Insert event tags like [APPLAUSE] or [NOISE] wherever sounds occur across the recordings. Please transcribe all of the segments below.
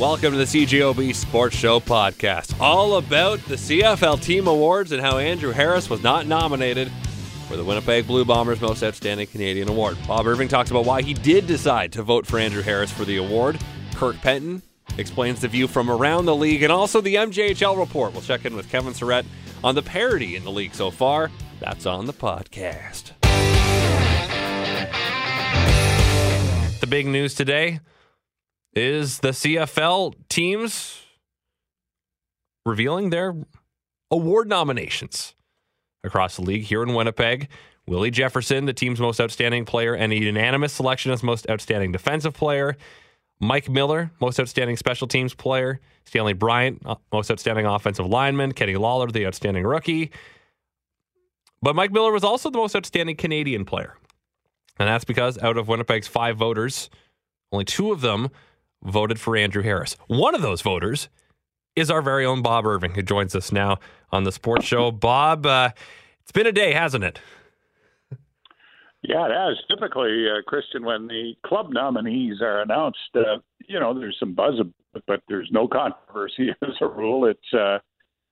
Welcome to the CJOB Sports Show podcast, all about the CFL Team Awards and how Andrew Harris was not nominated for the Winnipeg Blue Bombers Most Outstanding Canadian Award. Bob Irving talks about why he did decide to vote for Andrew Harris for the award. Kirk Penton explains the view from around the league and also the MJHL report. We'll check in with Kevin Saurette on the parity in the league so far. That's on the podcast. The big news today is the CFL teams revealing their award nominations across the league here in Winnipeg. Willie Jefferson, the team's most outstanding player, and a unanimous selection as most outstanding defensive player. Mike Miller, most outstanding special teams player. Stanley Bryant, uh, most outstanding offensive lineman. Kenny Lawler, the outstanding rookie. But Mike Miller was also the most outstanding Canadian player. And that's because out of Winnipeg's five voters, only two of them voted for Andrew Harris. One of those voters is our very own Bob Irving, who joins us now on the sports show. [LAUGHS] Bob, uh, it's been a day, hasn't it? Yeah, it has. Typically, uh, Christian, when the club nominees are announced, uh, you know, there's some buzz, but there's no controversy [LAUGHS] as a rule. It's uh,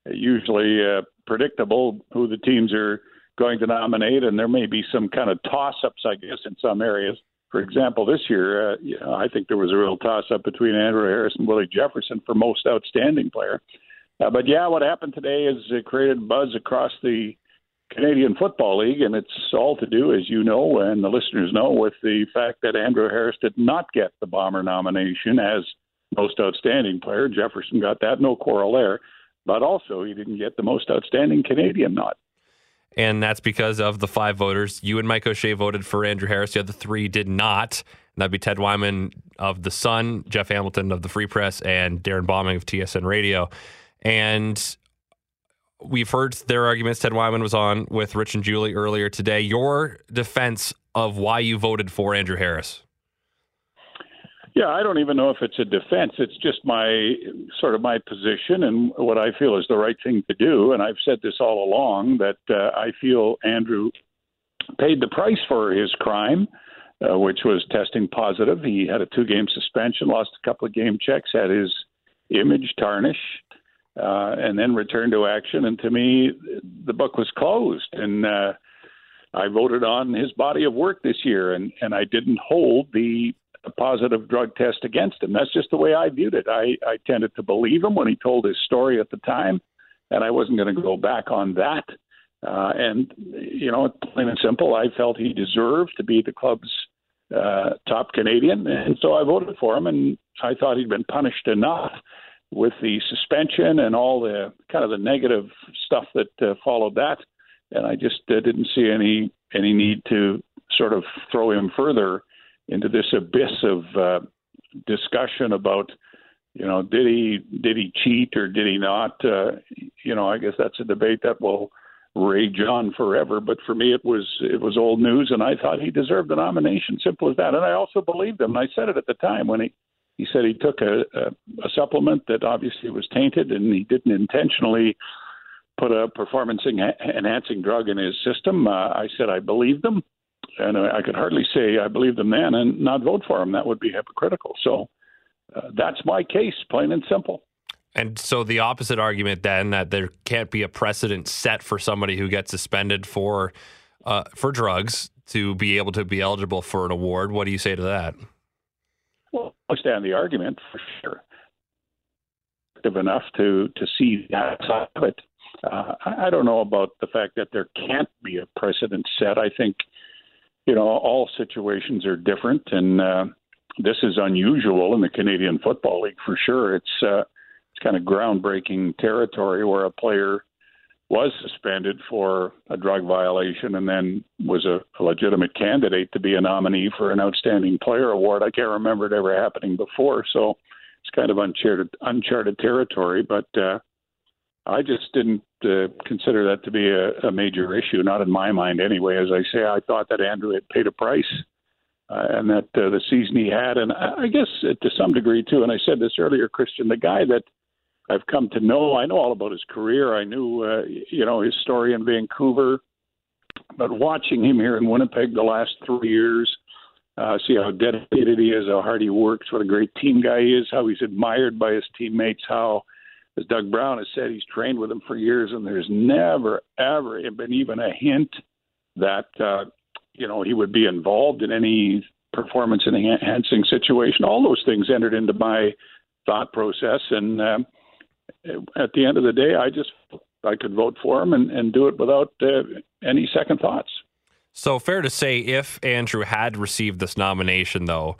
usually uh, predictable who the teams are going to nominate, and there may be some kind of toss-ups, I guess, in some areas. For example, this year, uh, I think there was a real toss-up between Andrew Harris and Willie Jefferson for most outstanding player. Uh, but yeah, what happened today is it created buzz across the Canadian Football League, and it's all to do, as you know, and the listeners know, with the fact that Andrew Harris did not get the Bomber nomination as most outstanding player. Jefferson got that, no quarrel there, but also he didn't get the most outstanding Canadian nod. And that's because of the five voters. You and Mike O'Shea voted for Andrew Harris. The other three did not. And that'd be Ted Wyman of The Sun, Jeff Hamilton of The Free Press, and Darrin Bauming of TSN Radio. And we've heard their arguments. Ted Wyman was on with Rich and Julie earlier today. Your defense of why you voted for Andrew Harris. Yeah, I don't even know if it's a defense. It's just my sort of my position and what I feel is the right thing to do. And I've said this all along that uh, I feel Andrew paid the price for his crime, uh, which was testing positive. He had a two game suspension, lost a couple of game checks, had his image tarnished uh, and then returned to action. And to me, the book was closed. And uh, I voted on his body of work this year, and, and I didn't hold the positive drug test against him. That's just the way I viewed it. I, I tended to believe him when he told his story at the time, and I wasn't going to go back on that. Uh, and, you know, plain and simple, I felt he deserved to be the club's uh, top Canadian, and so I voted for him, and I thought he'd been punished enough with the suspension and all the kind of the negative stuff that uh, followed that, and I just uh, didn't see any any need to sort of throw him further into this abyss of uh, discussion about you know did he did he cheat or did he not? Uh, you know I guess that's a debate that will rage on forever but for me it was it was old news and I thought he deserved the nomination. Simple as that. And I also believed him and I said it at the time when he he said he took a, a, a supplement that obviously was tainted and he didn't intentionally put a performance enhancing drug in his system. Uh, I said I believed him, and I could hardly say I believe the man and not vote for him. That would be hypocritical. So uh, that's my case, plain and simple. And so the opposite argument then that there can't be a precedent set for somebody who gets suspended for uh, for drugs to be able to be eligible for an award. What do you say to that? Well, I understand the argument for sure. Enough to to see that side of it. Uh, I don't know about the fact that there can't be a precedent set. I think you know all situations are different, and uh, this is unusual in the Canadian Football League for sure. It's uh, it's kind of groundbreaking territory where a player was suspended for a drug violation and then was a, a, legitimate candidate to be a nominee for an outstanding player award. I can't remember it ever happening before, so it's kind of uncharted uncharted territory. But uh, I just didn't uh, consider that to be a, a major issue, not in my mind anyway. As I say, I thought that Andrew had paid a price. Uh, and that uh, the season he had, and I, I guess uh, to some degree too. And I said this earlier, Christian, the guy that I've come to know. I know all about his career. I knew, uh, you know, his story in Vancouver. But watching him here in Winnipeg the last three years, uh, see how dedicated he is, how hard he works, what a great team guy he is, how he's admired by his teammates, how, as Doug Brown has said, he's trained with him for years, and there's never, ever been even a hint that, uh, you know, he would be involved in any performance enhancing situation. All those things entered into my thought process, and um, at the end of the day, I just I could vote for him and, and do it without uh, any second thoughts. So fair to say, if Andrew had received this nomination, though,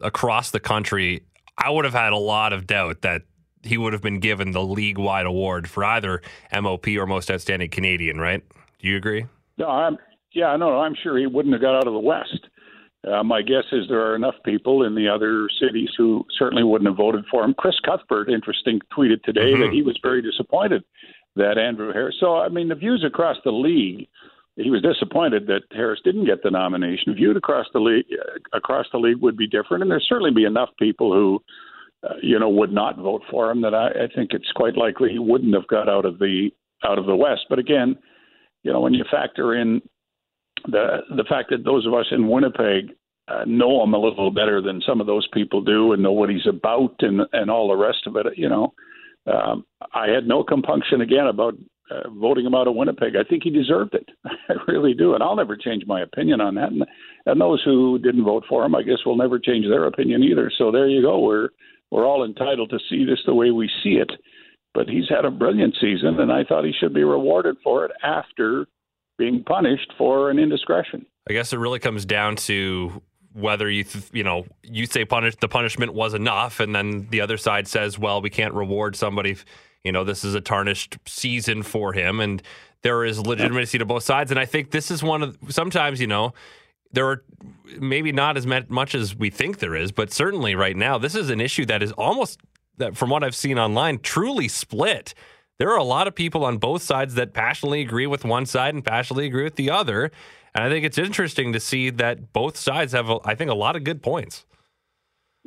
across the country, I would have had a lot of doubt that he would have been given the league-wide award for either MOP or Most Outstanding Canadian. Right? Do you agree? No, I'm. Yeah, no, I'm sure he wouldn't have got out of the West. Uh, my guess is there are enough people in the other cities who certainly wouldn't have voted for him. Chris Cuthbert, interesting, tweeted today mm-hmm. that he was very disappointed that Andrew Harris. So, I mean, the views across the league he was disappointed that Harris didn't get the nomination. Viewed across the league, uh, across the league would be different, and there'd certainly be enough people who, uh, you know, would not vote for him that I, I think it's quite likely he wouldn't have got out of the out of the West. But again, you know, when you factor in the the fact that those of us in Winnipeg uh, know him a little better than some of those people do, and know what he's about, and and all the rest of it, you know. Um, I had no compunction again about uh, voting him out of Winnipeg. I think he deserved it. [LAUGHS] I really do, and I'll never change my opinion on that. And, and those who didn't vote for him, I guess, will never change their opinion either. So there you go. We're we're all entitled to see this the way we see it. But he's had a brilliant season, and I thought he should be rewarded for it after being punished for an indiscretion. I guess it really comes down to whether you th- you know you say punish the punishment was enough, and then the other side says, well, we can't reward somebody. You know, this is a tarnished season for him, and there is legitimacy to both sides. And I think this is one of sometimes, you know, there are maybe not as much as we think there is, but certainly right now, this is an issue that is almost that, from what I've seen online, truly split. There are a lot of people on both sides that passionately agree with one side and passionately agree with the other. And I think it's interesting to see that both sides have, I think, a lot of good points.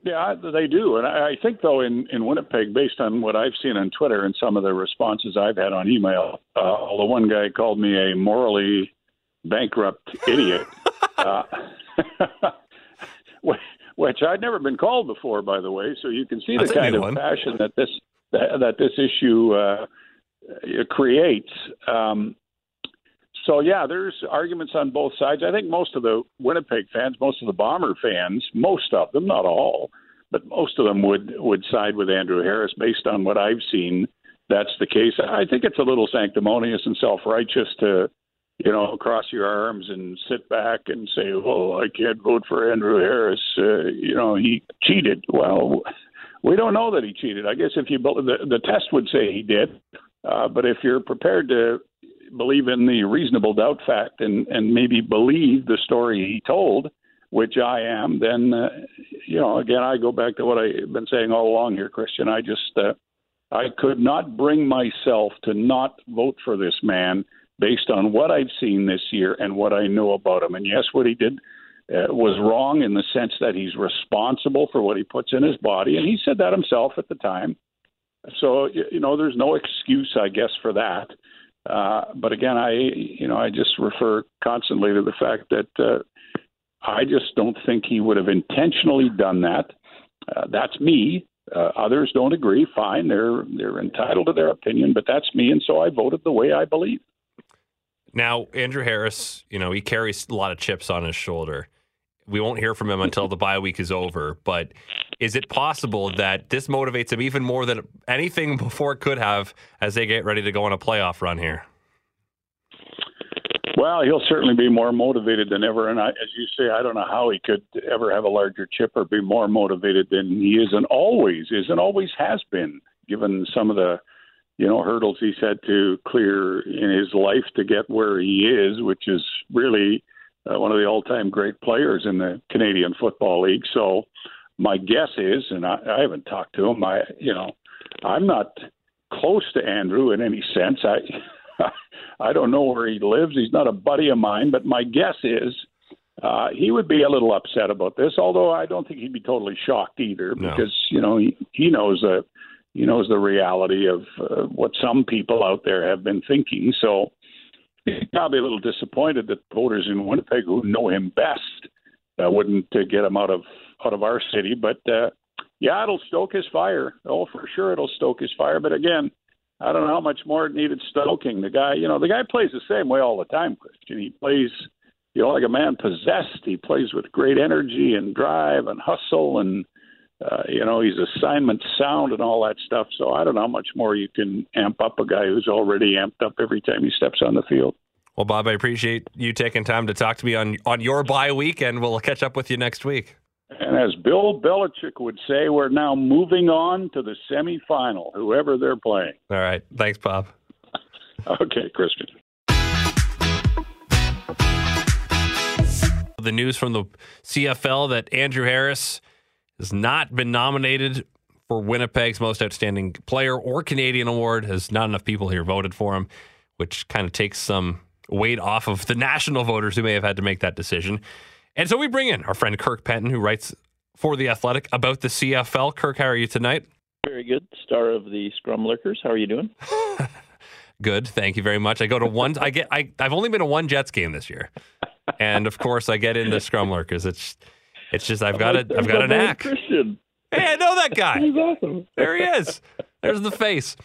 Yeah, they do, and I think though in in Winnipeg, based on what I've seen on Twitter and some of the responses I've had on email, uh, although one guy called me a morally bankrupt idiot, uh, [LAUGHS] which I'd never been called before, by the way. So you can see the kind of one. passion that this that, that this issue uh, creates. Um, so yeah, there's arguments on both sides. I think most of the Winnipeg fans, most of the Bomber fans, most of them, not all, but most of them would would side with Andrew Harris based on what I've seen. That's the case. I think it's a little sanctimonious and self-righteous to, you know, cross your arms and sit back and say, "Well, I can't vote for Andrew Harris. Uh, you know, he cheated." Well, we don't know that he cheated. I guess if you the the test would say he did, uh, but if you're prepared to believe in the reasonable doubt fact and and maybe believe the story he told, which I am, then uh, you know again I go back to what I've been saying all along here, Christian. I just uh, I could not bring myself to not vote for this man based on what I've seen this year and what I know about him. And yes, what he did uh, was wrong in the sense that he's responsible for what he puts in his body, and he said that himself at the time. So you know, there's no excuse, I guess, for that. Uh, but again, I you know I just refer constantly to the fact that uh, I just don't think he would have intentionally done that. Uh, that's me. Uh, others don't agree. Fine, they're they're entitled to their opinion, but that's me, and so I voted the way I believe. Now, Andrew Harris, you know, he carries a lot of chips on his shoulder. We won't hear from him until the bye week is over, but is it possible that this motivates him even more than anything [LAUGHS] before could have as they get ready to go on a playoff run here? Well, he'll certainly be more motivated than ever. And I, as you say, I don't know how he could ever have a larger chip or be more motivated than he is and always is and always has been, given some of the, you know, hurdles he's had to clear in his life to get where he is, which is really uh, one of the all-time great players in the Canadian Football League. So, my guess is, and I, I haven't talked to him. I, you know, I'm not close to Andrew in any sense. I, [LAUGHS] I don't know where he lives. He's not a buddy of mine, but my guess is uh, he would be a little upset about this. Although I don't think he'd be totally shocked either, no. because you know he, he knows the he knows the reality of uh, what some people out there have been thinking. So he's probably a little disappointed that voters in Winnipeg who know him best I wouldn't uh, get him out of out of our city. But uh, yeah, it'll stoke his fire. Oh, for sure, it'll stoke his fire. But again, I don't know how much more it needed stoking. The guy, you know, the guy plays the same way all the time, Christian. He plays, you know, like a man possessed. He plays with great energy and drive and hustle, and uh, you know, he's assignment sound and all that stuff. So I don't know how much more you can amp up a guy who's already amped up every time he steps on the field. Well, Bob, I appreciate you taking time to talk to me on on your bye week, and we'll catch up with you next week. And as Bill Belichick would say, we're now moving on to the semifinal, whoever they're playing. All right. Thanks, Bob. [LAUGHS] okay, Christian. The news from the CFL that Andrew Harris has not been nominated for Winnipeg's Most Outstanding Player or Canadian Award, as not enough people here voted for him, which kind of takes some weight off of the national voters who may have had to make that decision. And so we bring in our friend Kirk Penton, who writes for The Athletic about the CFL. Kirk, how are you tonight? Very good. Star of the Scrum Lickers. How are you doing? [LAUGHS] good. Thank you very much. I go to one, I get, I, I've only been to one Jets game this year. And of course, I get into Scrum Lurkers. It's, it's just, I've got a, I've got a knack. Christian. Hey, I know that [LAUGHS] guy. He's awesome. There he is. There's the face.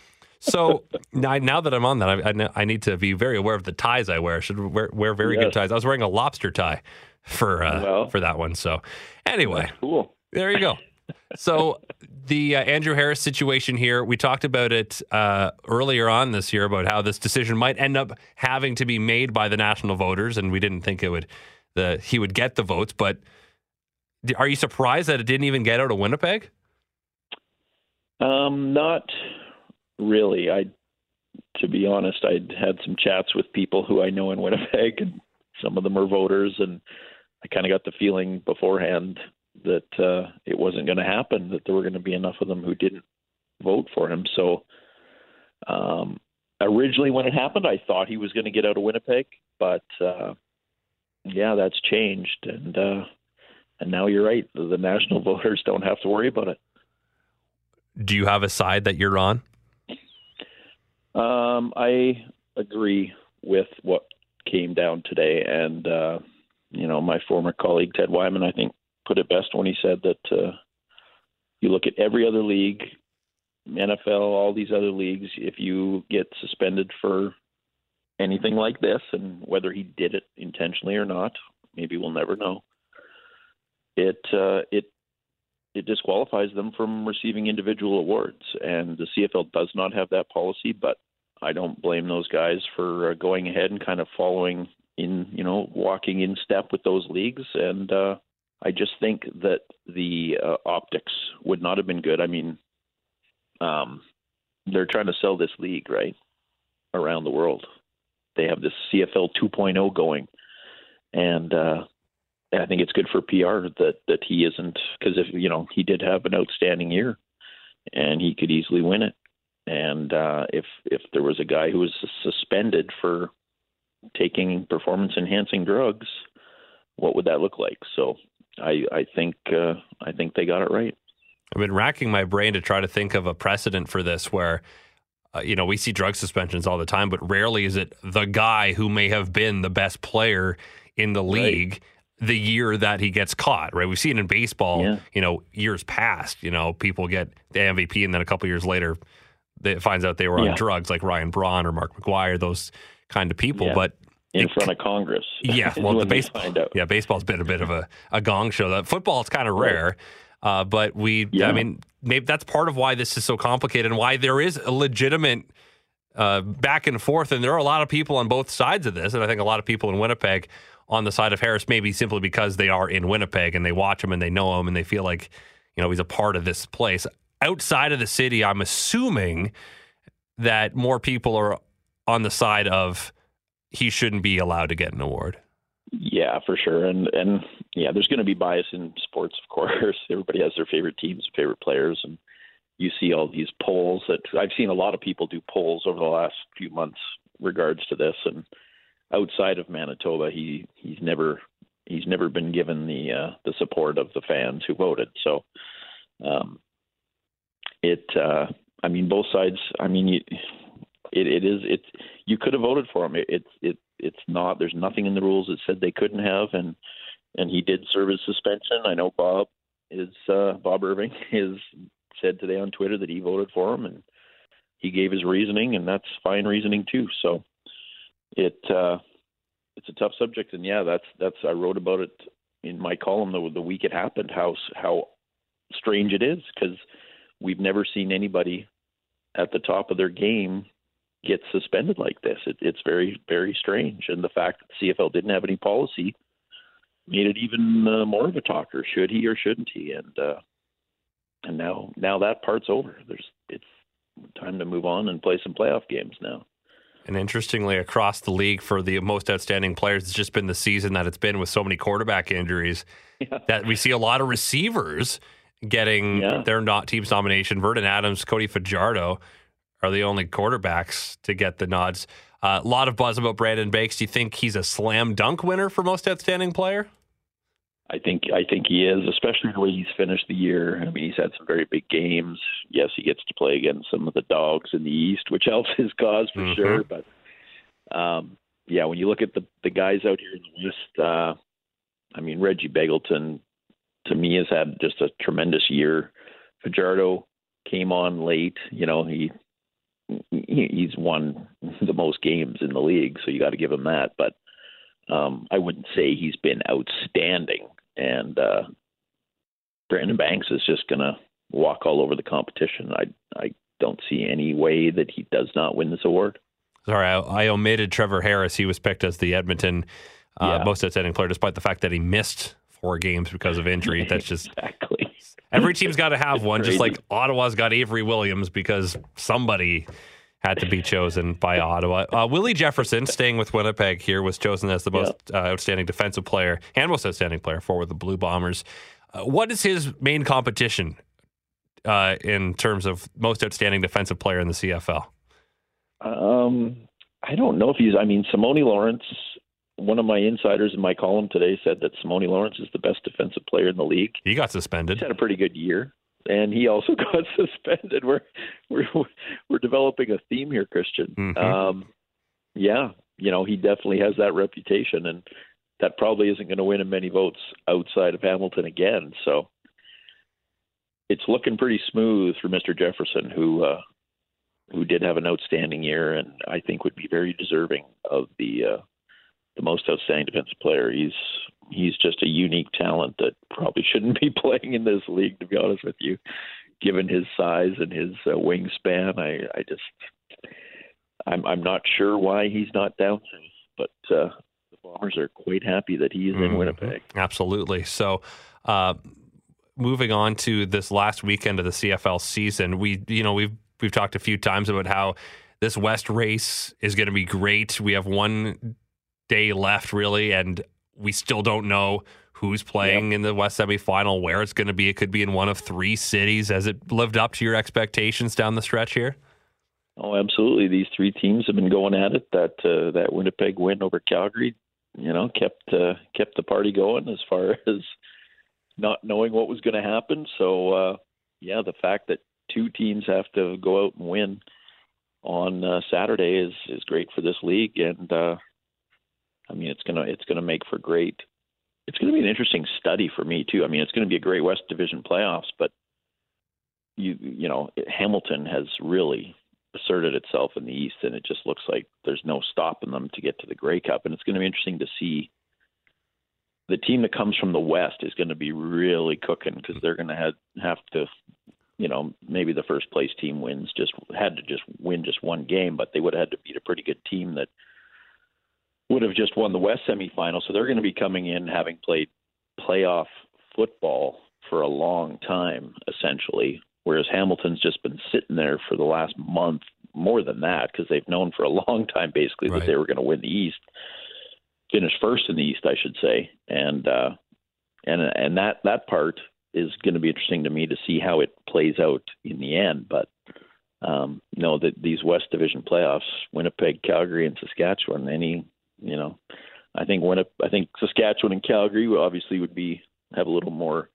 So [LAUGHS] now, now that I'm on that, I, I, I, need to be very aware of the ties I wear. I should wear, wear very yes. good ties. I was wearing a lobster tie for uh, well, for that one. So anyway, cool. There you go. So [LAUGHS] the uh, Andrew Harris situation here, we talked about it uh, earlier on this year about how this decision might end up having to be made by the national voters, and we didn't think it would the he would get the votes. But are you surprised that it didn't even get out of Winnipeg? Um, not really. I, to be honest, I'd had some chats with people who I know in Winnipeg, and some of them are voters, and I kind of got the feeling beforehand that uh, it wasn't going to happen, that there were going to be enough of them who didn't vote for him. So, um, originally when it happened, I thought he was going to get out of Winnipeg, but uh, yeah, that's changed, and uh, and now you're right. The national [LAUGHS] voters don't have to worry about it. Do you have a side that you're on? Um, I agree with what came down today, and uh, you know, my former colleague Ted Wyman, I think, put it best when he said that uh, you look at every other league, NFL, all these other leagues. If you get suspended for anything like this, and whether he did it intentionally or not, maybe we'll never know. It uh, it it disqualifies them from receiving individual awards, and the CFL does not have that policy. But I don't blame those guys for uh, going ahead and kind of following in, you know, walking in step with those leagues. And uh, I just think that the uh, optics would not have been good. I mean, um, they're trying to sell this league right around the world. They have this CFL 2.0 going, and uh, I think it's good for PR that that he isn't because if you know he did have an outstanding year, and he could easily win it. And uh, if if there was a guy who was suspended for taking performance enhancing drugs, what would that look like? So I I think uh, I think they got it right. I've been racking my brain to try to think of a precedent for this where. Uh, you know, we see drug suspensions all the time, but rarely is it the guy who may have been the best player in the league right. The year that he gets caught, right? We've seen in baseball, yeah. you know, years past, you know, people get the MVP and then a couple years later, it finds out they were yeah. on drugs, like Ryan Braun or Mark McGwire, those kind of people. Yeah. But in it, front of Congress. Yeah, [LAUGHS] well, the baseball. Yeah, baseball's been a bit of a, a gong show. That football is kind of rare, right. uh, but we. Yeah. I mean, maybe that's part of why this is so complicated and why there is a legitimate uh, back and forth. And there are a lot of people on both sides of this, and I think a lot of people in Winnipeg on the side of Harris, maybe simply because they are in Winnipeg and they watch him and they know him and they feel like you know he's a part of this place. Outside of the city, I'm assuming that more people are on the side of he shouldn't be allowed to get an award. Yeah, for sure. And and yeah, there's going to be bias in sports, of course. [LAUGHS] Everybody has their favorite teams, favorite players, and you see all these polls that I've seen a lot of people do polls over the last few months regards to this. And outside of Manitoba, he he's never he's never been given the uh, the support of the fans who voted. So um, it uh, I mean both sides. I mean it, it is it's you could have voted for him. It's it, it it's not. There's nothing in the rules that said they couldn't have, and and he did serve his suspension. I know Bob is uh, Bob Irving [LAUGHS] is said today on Twitter that he voted for him, and he gave his reasoning, and that's fine reasoning too. So it uh, it's a tough subject, and yeah, that's that's I wrote about it in my column the, the week it happened. How how strange it is because we've never seen anybody at the top of their game get suspended like this. It, it's very very strange, and the fact that CFL didn't have any policy made it even uh, more of a talker. Should he or shouldn't he? And uh, and now now that part's over. There's it's time to move on and play some playoff games now. And interestingly, across the league for the most outstanding players, it's just been the season that it's been with so many quarterback injuries [LAUGHS] yeah. that we see a lot of receivers getting yeah. their not team's nomination. Vernon Adams, Cody Fajardo are the only quarterbacks to get the nods. Uh, a lot of buzz about Brandon Banks. Do you think he's a slam dunk winner for most outstanding player? I think I think he is, especially the way he's finished the year. I mean, he's had some very big games. Yes, he gets to play against some of the dogs in the East, which [LAUGHS] helps his cause for mm-hmm. sure. But um, yeah, when you look at the the guys out here in the West, uh, I mean, Reggie Begelton to me has had just a tremendous year. Fajardo came on late. You know, he, he he's won [LAUGHS] the most games in the league, so you got to give him that. But um, I wouldn't say he's been outstanding and uh, Brandon Banks is just going to walk all over the competition. I I don't see any way that he does not win this award. Sorry, I, I omitted Trevor Harris. He was picked as the Edmonton uh, yeah. most outstanding player, despite the fact that he missed four games because of injury. [LAUGHS] That's just exactly. Every team's got to have one, just like Ottawa's got Avery Williams because somebody had to be chosen by Ottawa. Uh, Willie Jefferson, staying with Winnipeg here, was chosen as the most uh, outstanding defensive player and most outstanding player for the Blue Bombers. Uh, what is his main competition uh, in terms of most outstanding defensive player in the CFL? Um, I don't know if he's. I mean, Simoni Lawrence. One of my insiders in my column today said that Simoni Lawrence is the best defensive player in the league. He got suspended. He's had a pretty good year and he also [LAUGHS] got suspended. We're we're we're developing a theme here, Christian. Mm-hmm. Um, yeah, you know he definitely has that reputation, and that probably isn't going to win him many votes outside of Hamilton again. So it's looking pretty smooth for Mr. Jefferson, who uh, who did have an outstanding year, and I think would be very deserving of the uh, the most outstanding defensive player. He's he's just a unique talent that probably shouldn't be [LAUGHS] playing in this league. To be honest with you, given his size and his uh, wingspan, I I just I'm I'm not sure why he's not down but uh, the Bombers are quite happy that he is mm-hmm. in Winnipeg. Absolutely. So. Uh, moving on to this last weekend of the CFL season, we you know we've we've talked a few times about how this West race is going to be great. We have one day left, really, and we still don't know who's playing yep. in the West semifinal, where it's going to be. It could be in one of three cities. Has it lived up to your expectations down the stretch here? Oh, absolutely. These three teams have been going at it. That uh, that Winnipeg win over Calgary, you know, kept uh, kept the party going as far [LAUGHS] as not knowing what was going to happen. So, uh, yeah, the fact that two teams have to go out and win on uh, Saturday is is great for this league, and uh, I mean, it's gonna it's gonna make for great. It's to be an interesting study for me too. I mean, it's to be a great West Division playoffs, but you you know Hamilton has really asserted itself in the East, and it just looks like there's no stopping them to get to the Grey Cup. And it's going to be interesting to see the team that comes from the West is going to be really cooking because they're going to have have to, you know, maybe the first place team wins just had to just win just one game, but they would have had to beat a pretty good team that would have just won the West semifinal. So they're going to be coming in having played playoff football for a long time, essentially. Whereas Hamilton's just been sitting there for the last month, more than that, because they've known for a [LAUGHS] long time, basically, right. that they were going to win the East, finish first in the East, I should say, and uh, and and that that part is going to be interesting to me to see how it plays out in the end. But um, no, that these West Division playoffs, Winnipeg, Calgary, and Saskatchewan, any you know, I think when I think Saskatchewan and Calgary obviously would be have a little more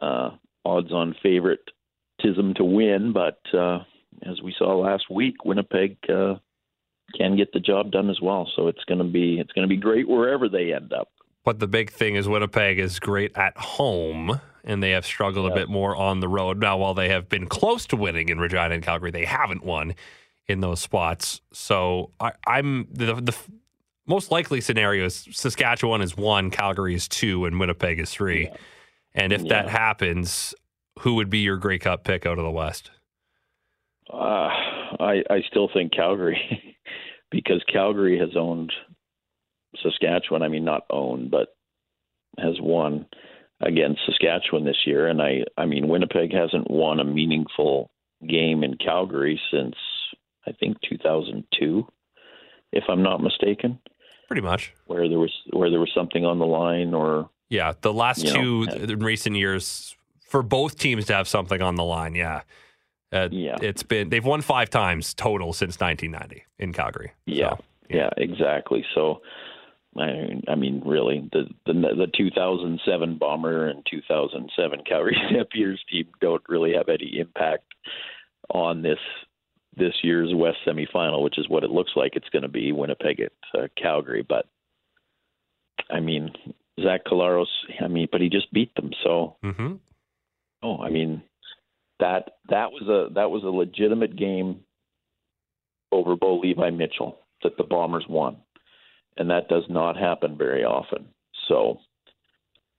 uh, odds-on favoritism to win, but uh, as we saw last week, Winnipeg uh, can get the job done as well. So it's going to be it's going to be great wherever they end up. But the big thing is Winnipeg is great at home, and they have struggled a bit more on the road. Now, while they have been close to winning in Regina and Calgary, they haven't won in those spots. So I, am the, the most likely scenario is Saskatchewan is one, Calgary is two, and Winnipeg is three. Yeah. And if yeah. that happens, who would be your Grey Cup pick out of the West? Uh, I I still think Calgary [LAUGHS] because Calgary has owned Saskatchewan. I mean, not owned, but has won against Saskatchewan this year. And I I mean, Winnipeg hasn't won a meaningful game in Calgary since I think 2002, if I'm not mistaken. Pretty much. Where there was where there was something on the line, or yeah, the last two know, in recent years for both teams to have something on the line. Yeah. Uh, yeah, it's been they've won five times total since 1990 in Calgary. Yeah, so, yeah. yeah, exactly. So, I, I mean, really, the, the the 2007 Bomber and 2007 Calgary [LAUGHS] Stampeders team don't really have any impact on this this year's West semifinal, which is what it looks like it's going to be Winnipeg at uh, Calgary. But I mean, Zach Collaros, I mean, but he just beat them. So, mm-hmm. oh, I mean, that that was a that was a legitimate game over Bo Levi Mitchell that the Bombers won, and that does not happen very often. So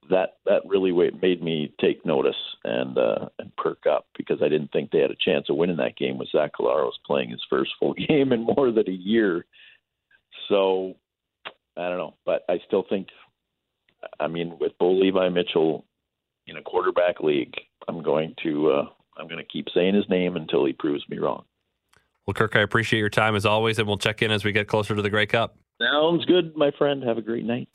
that that really made me take notice and uh, and perk up because I didn't think they had a chance of winning that game with Zach Collaros playing his first full [LAUGHS] game in more than a year. So I don't know, but I still think, I mean, with Bo Levi Mitchell in a quarterback league, I'm going to uh, I'm going to keep saying his name until he proves me wrong. Well, Kirk, I appreciate your time as always, and we'll check in as we get closer to the Grey Cup. Sounds good, my friend. Have a great night.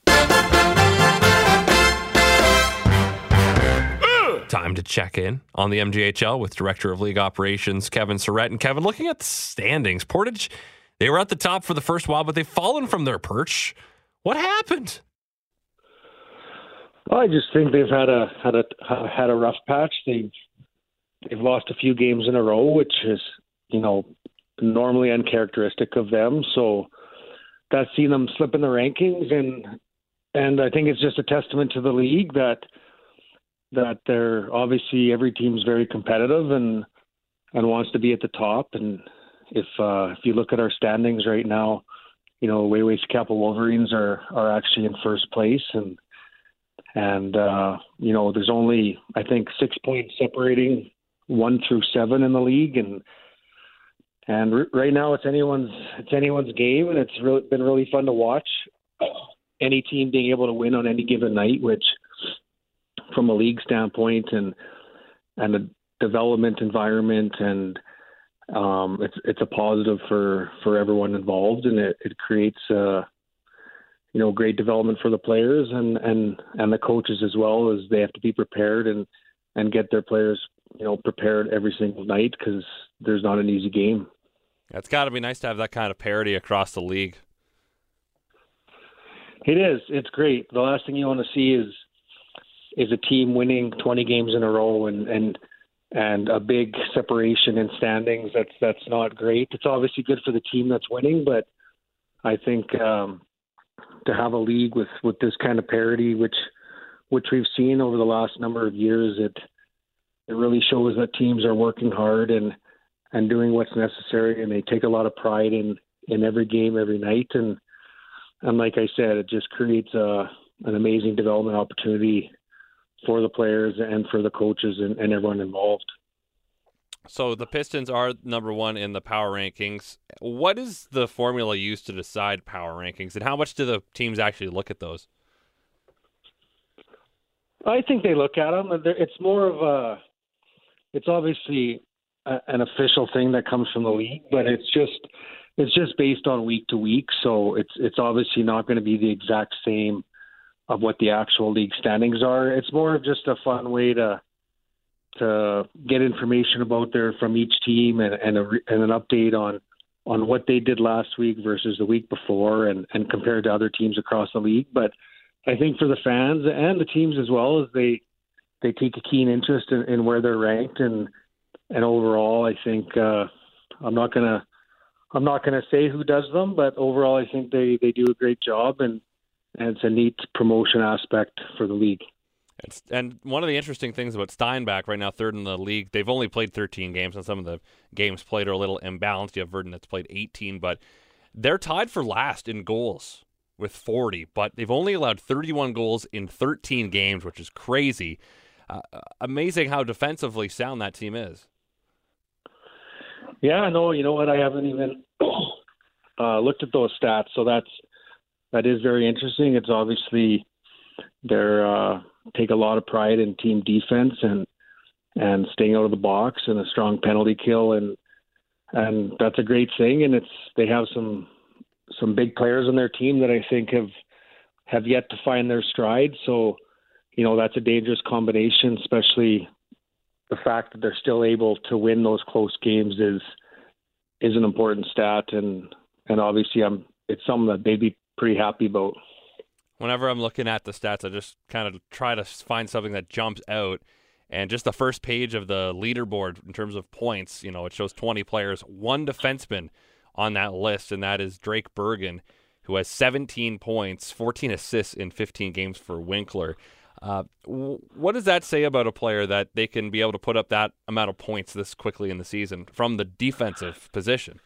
Time to check in on the MJHL with Director of League Operations Kevin Saurette. And Kevin, looking at the standings, Portage, they were at the top for the first while, but they've fallen from their perch. What happened? Well, I just think they've had a had a had a rough patch. They've they've lost a few games in a row, which is you know normally uncharacteristic of them. So that's seen them slip in the rankings, and and I think it's just a testament to the league that that they're obviously every team's very competitive and and wants to be at the top. And if uh, if you look at our standings right now, you know Waywayseecappo Wolverines are are actually in first place, and and uh, you know there's only I think six points separating one through seven in the league, and and r- right now it's anyone's it's anyone's game, and it's really been really fun to watch. Any team being able to win on any given night, which from a league standpoint and and a development environment and um, it's it's a positive for for everyone involved and it, it creates uh, you know great development for the players and and and the coaches as well as they have to be prepared and and get their players you know prepared every single night because there's not an easy game. It's got to be nice to have that kind of parity across the league. It is. It's great. The last thing you want to see is is a team winning 20 games in a row and and and a big separation in standings. That's that's not great. It's obviously good for the team that's winning, but I think um, to have a league with with this kind of parity, which which we've seen over the last number of years, it it really shows that teams are working hard and and doing what's necessary, and they take a lot of pride in in every game, every night, and and like I said, it just creates a an amazing development opportunity for the players and for the coaches and, and everyone involved. So the Pistons are number one in the power rankings. What is the formula used to decide power rankings, and how much do the teams actually look at those? I think they look at them. It's more of a. It's obviously a, an official thing that comes from the league, but it's just it's just based on week to week. So it's it's obviously not going to be the exact same of what the actual league standings are. It's more of just a fun way to to get information about there from each team and and, a, and an update on on what they did last week versus the week before and and compared to other teams across the league. But I think for the fans and the teams as well as they they take a keen interest in, in where they're ranked and and overall I think uh, I'm not gonna I'm not gonna say who does them, but overall I think they they do a great job and and it's a neat promotion aspect for the league. It's, and one of the interesting things about Steinbach right now, third in the league, they've only played 13 games, and some of the games played are a little imbalanced. You have Virden that's played 18, but they're tied for last in goals with 40, but they've only allowed 31 goals in 13 games, which is crazy. Uh, amazing how defensively sound that team is. Yeah, no, you know what? I haven't even [CLEARS THROAT] uh, looked at those stats, so that's that is very interesting. It's obviously they're uh, take a lot of pride in team defense and and staying out of the box and a strong penalty kill. And and that's a great thing. And it's they have some some big players on their team that I think have have yet to find their stride. So you know that's a dangerous combination especially the fact that they're still able to win those close games is is an important stat. And and obviously I'm it's something that they'd be pretty happy about whenever I'm looking at the stats, I just kind of try to find something that jumps out. And just the first page of the leaderboard in terms of points, you know, it shows 20 players, one defenseman on that list, and that is Drake Bergen, who has 17 points, 14 assists in 15 games for Winkler. Uh, what does that say about a player that they can be able to put up that amount of points this quickly in the season from the defensive position?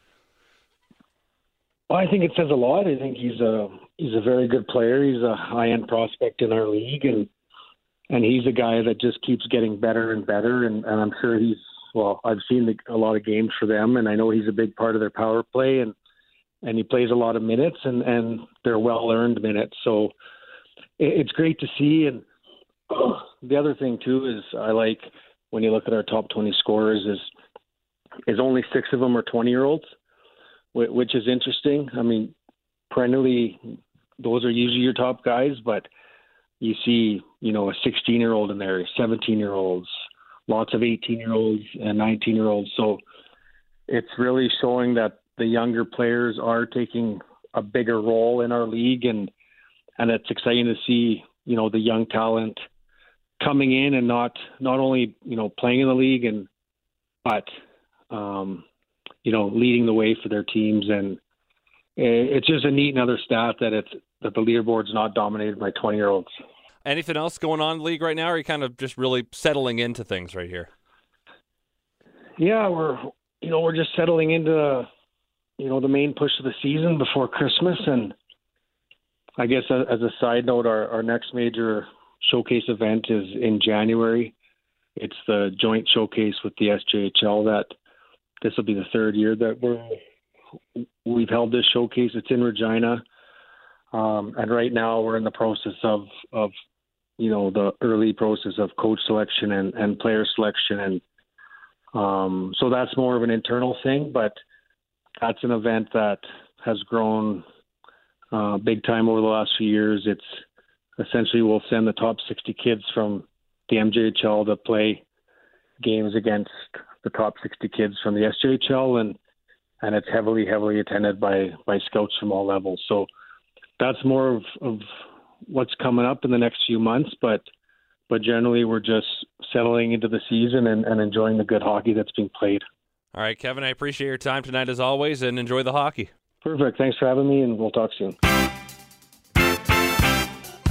I think it says a lot. I think he's a he's a very good player. He's a high end prospect in our league, and and he's a guy that just keeps getting better and better. And, and I'm sure he's well. I've seen the, a lot of games for them, and I know he's a big part of their power play, and and he plays a lot of minutes, and and they're well earned minutes. So it, it's great to see. And oh, [CLEARS THROAT] the other thing too is I like when you look at our top 20 scorers is is only six of them are 20 year olds which is interesting. I mean, perennially, those are usually your top guys, but you see, you know, a 16 year old in there, 17 year olds, lots of 18 year olds and 19 year olds. So it's really showing that the younger players are taking a bigger role in our league, and and it's exciting to see, you know, the young talent coming in and not not only you know playing in the league and but um, you know, leading the way for their teams. And it's just a neat another stat that it's that the leaderboard's not dominated by 20 year olds. Anything else going on in the league right now? Or are you kind of just really settling into things right here? Yeah, we're you know we're just settling into you know the main push of the season before Christmas, and I guess uh, as a side note, our, our next major showcase event is in January. It's the joint showcase with the SJHL that this will be the third year that we're we've held this showcase. It's in Regina, um, and right now we're in the process of of you know the early process of coach selection and, and player selection, and um, so that's more of an internal thing. But that's an event that has grown uh, big time over the last few years. It's essentially we'll send the top 60 kids from the MJHL to play games against the top 60 kids from the SJHL, and and it's heavily heavily attended by by scouts from all levels. So that's more of, of what's coming up in the next few months, but but generally we're just settling into the season and, and enjoying the good hockey that's being played. All right, Kevin, I appreciate your time tonight as always, and enjoy the hockey. Perfect. Thanks for having me, and we'll talk soon.